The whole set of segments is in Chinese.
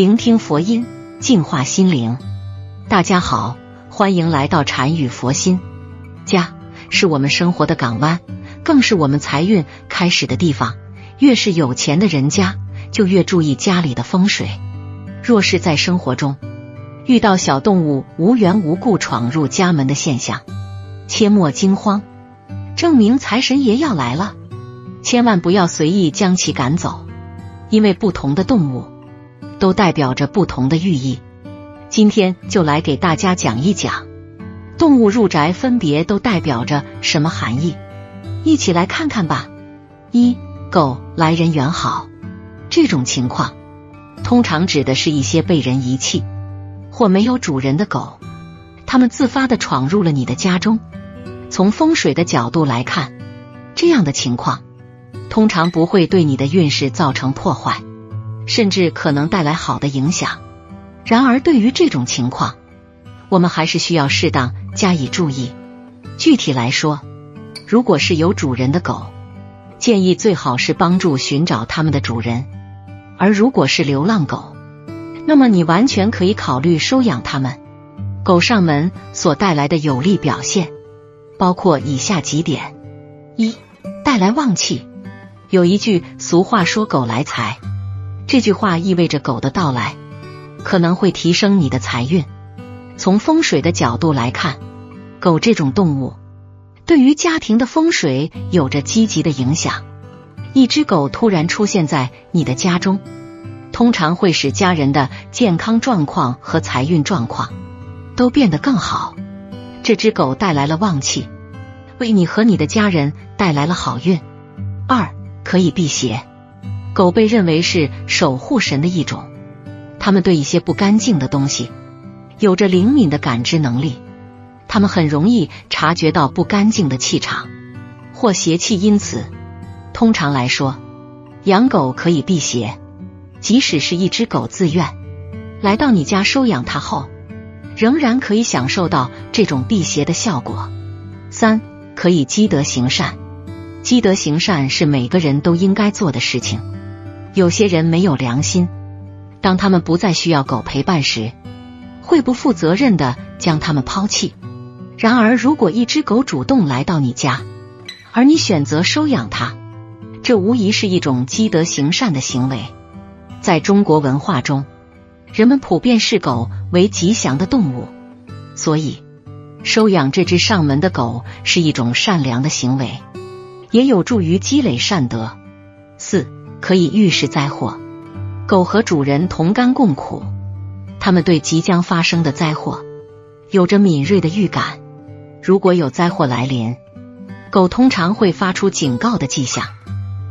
聆听佛音，净化心灵。大家好，欢迎来到禅语佛心。家是我们生活的港湾，更是我们财运开始的地方。越是有钱的人家，就越注意家里的风水。若是在生活中遇到小动物无缘无故闯入家门的现象，切莫惊慌，证明财神爷要来了。千万不要随意将其赶走，因为不同的动物。都代表着不同的寓意。今天就来给大家讲一讲，动物入宅分别都代表着什么含义，一起来看看吧。一狗来人缘好，这种情况通常指的是一些被人遗弃或没有主人的狗，它们自发的闯入了你的家中。从风水的角度来看，这样的情况通常不会对你的运势造成破坏。甚至可能带来好的影响。然而，对于这种情况，我们还是需要适当加以注意。具体来说，如果是有主人的狗，建议最好是帮助寻找他们的主人；而如果是流浪狗，那么你完全可以考虑收养它们。狗上门所带来的有利表现，包括以下几点：一、带来旺气。有一句俗话说：“狗来财。”这句话意味着狗的到来可能会提升你的财运。从风水的角度来看，狗这种动物对于家庭的风水有着积极的影响。一只狗突然出现在你的家中，通常会使家人的健康状况和财运状况都变得更好。这只狗带来了旺气，为你和你的家人带来了好运。二，可以辟邪。狗被认为是守护神的一种，它们对一些不干净的东西有着灵敏的感知能力，它们很容易察觉到不干净的气场或邪气。因此，通常来说，养狗可以辟邪。即使是一只狗自愿来到你家收养它后，仍然可以享受到这种辟邪的效果。三，可以积德行善。积德行善是每个人都应该做的事情。有些人没有良心，当他们不再需要狗陪伴时，会不负责任的将他们抛弃。然而，如果一只狗主动来到你家，而你选择收养它，这无疑是一种积德行善的行为。在中国文化中，人们普遍视狗为吉祥的动物，所以收养这只上门的狗是一种善良的行为，也有助于积累善德。四。可以预示灾祸。狗和主人同甘共苦，它们对即将发生的灾祸有着敏锐的预感。如果有灾祸来临，狗通常会发出警告的迹象，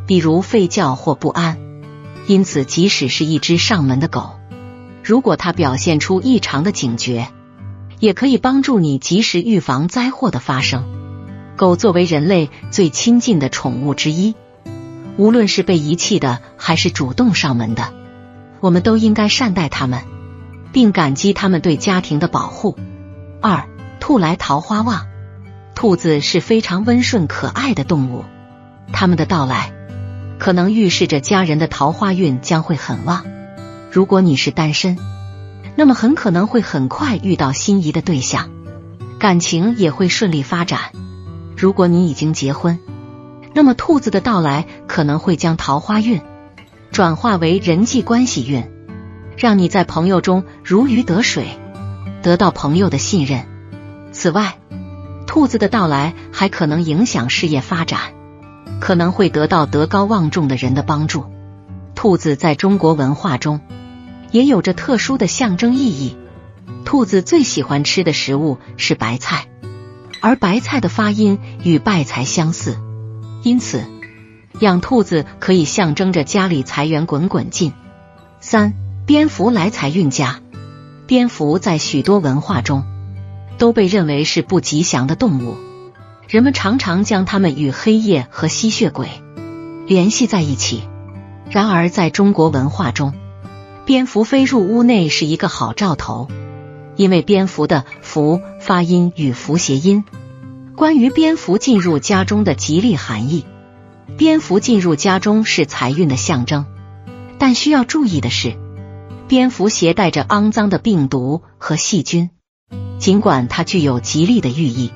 比如吠叫或不安。因此，即使是一只上门的狗，如果它表现出异常的警觉，也可以帮助你及时预防灾祸的发生。狗作为人类最亲近的宠物之一。无论是被遗弃的，还是主动上门的，我们都应该善待他们，并感激他们对家庭的保护。二，兔来桃花旺。兔子是非常温顺可爱的动物，它们的到来可能预示着家人的桃花运将会很旺。如果你是单身，那么很可能会很快遇到心仪的对象，感情也会顺利发展。如果你已经结婚，那么，兔子的到来可能会将桃花运转化为人际关系运，让你在朋友中如鱼得水，得到朋友的信任。此外，兔子的到来还可能影响事业发展，可能会得到德高望重的人的帮助。兔子在中国文化中也有着特殊的象征意义。兔子最喜欢吃的食物是白菜，而白菜的发音与败财相似。因此，养兔子可以象征着家里财源滚滚进。三，蝙蝠来财运佳。蝙蝠在许多文化中都被认为是不吉祥的动物，人们常常将它们与黑夜和吸血鬼联系在一起。然而，在中国文化中，蝙蝠飞入屋内是一个好兆头，因为蝙蝠的“蝠”发音与“福”谐音。关于蝙蝠进入家中的吉利含义，蝙蝠进入家中是财运的象征，但需要注意的是，蝙蝠携带着肮脏的病毒和细菌，尽管它具有吉利的寓意，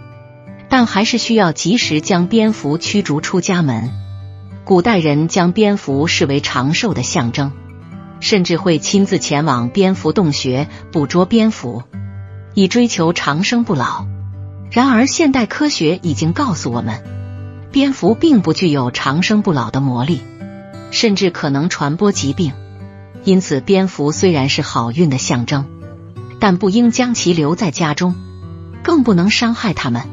但还是需要及时将蝙蝠驱逐出家门。古代人将蝙蝠视为长寿的象征，甚至会亲自前往蝙蝠洞穴捕捉蝙蝠，以追求长生不老。然而，现代科学已经告诉我们，蝙蝠并不具有长生不老的魔力，甚至可能传播疾病。因此，蝙蝠虽然是好运的象征，但不应将其留在家中，更不能伤害它们。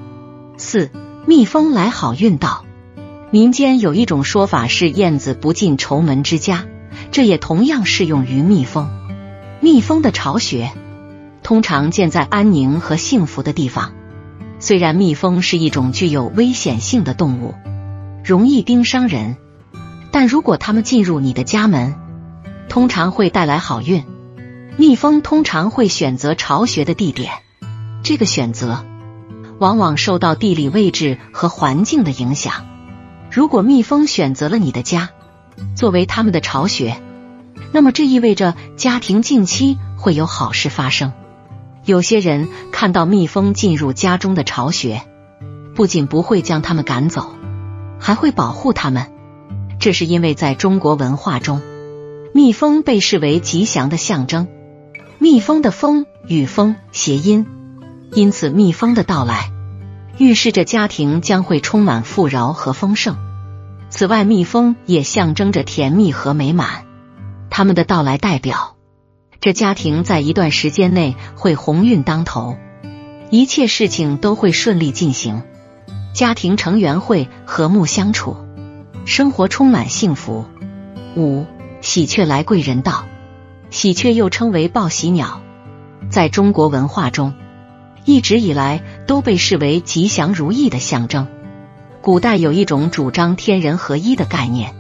四，蜜蜂来好运到。民间有一种说法是“燕子不进愁门之家”，这也同样适用于蜜蜂。蜜蜂的巢穴通常建在安宁和幸福的地方。虽然蜜蜂是一种具有危险性的动物，容易叮伤人，但如果它们进入你的家门，通常会带来好运。蜜蜂通常会选择巢穴的地点，这个选择往往受到地理位置和环境的影响。如果蜜蜂选择了你的家作为他们的巢穴，那么这意味着家庭近期会有好事发生。有些人看到蜜蜂进入家中的巢穴，不仅不会将它们赶走，还会保护它们。这是因为在中国文化中。蜜蜂被视为吉祥的象征，蜜蜂的“蜂”与“蜂”谐音，因此蜜蜂的到来预示着家庭将会充满富饶和丰盛。此外，蜜蜂也象征着甜蜜和美满，它们的到来代表这家庭在一段时间内会鸿运当头，一切事情都会顺利进行，家庭成员会和睦相处，生活充满幸福。五。喜鹊来贵人到，喜鹊又称为报喜鸟，在中国文化中一直以来都被视为吉祥如意的象征。古代有一种主张天人合一的概念，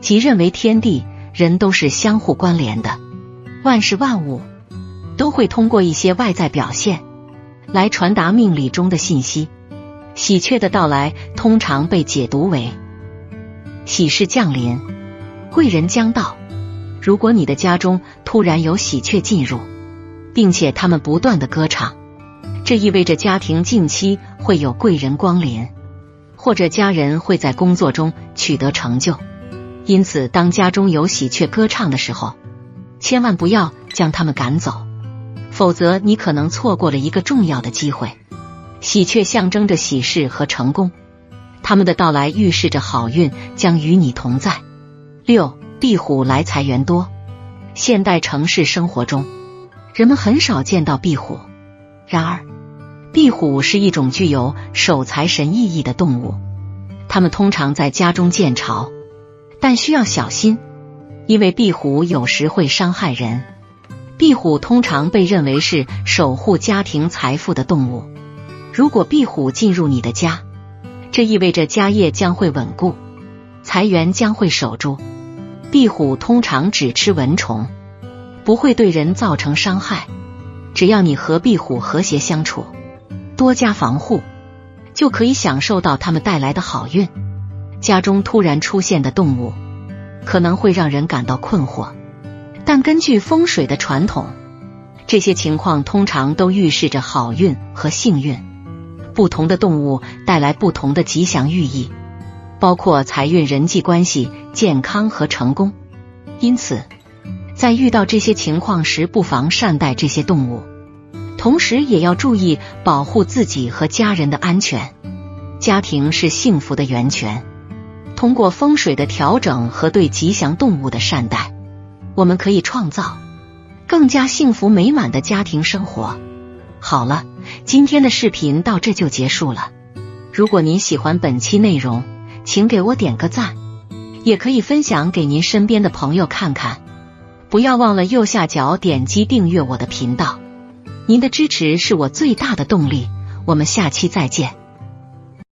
即认为天地人都是相互关联的，万事万物都会通过一些外在表现来传达命理中的信息。喜鹊的到来通常被解读为喜事降临。贵人将到。如果你的家中突然有喜鹊进入，并且他们不断的歌唱，这意味着家庭近期会有贵人光临，或者家人会在工作中取得成就。因此，当家中有喜鹊歌唱的时候，千万不要将他们赶走，否则你可能错过了一个重要的机会。喜鹊象征着喜事和成功，他们的到来预示着好运将与你同在。六壁虎来财源多。现代城市生活中，人们很少见到壁虎。然而，壁虎是一种具有守财神意义的动物。它们通常在家中建巢，但需要小心，因为壁虎有时会伤害人。壁虎通常被认为是守护家庭财富的动物。如果壁虎进入你的家，这意味着家业将会稳固，财源将会守住。壁虎通常只吃蚊虫，不会对人造成伤害。只要你和壁虎和谐相处，多加防护，就可以享受到它们带来的好运。家中突然出现的动物可能会让人感到困惑，但根据风水的传统，这些情况通常都预示着好运和幸运。不同的动物带来不同的吉祥寓意。包括财运、人际关系、健康和成功。因此，在遇到这些情况时，不妨善待这些动物，同时也要注意保护自己和家人的安全。家庭是幸福的源泉。通过风水的调整和对吉祥动物的善待，我们可以创造更加幸福美满的家庭生活。好了，今天的视频到这就结束了。如果您喜欢本期内容，请给我点个赞，也可以分享给您身边的朋友看看。不要忘了右下角点击订阅我的频道，您的支持是我最大的动力。我们下期再见。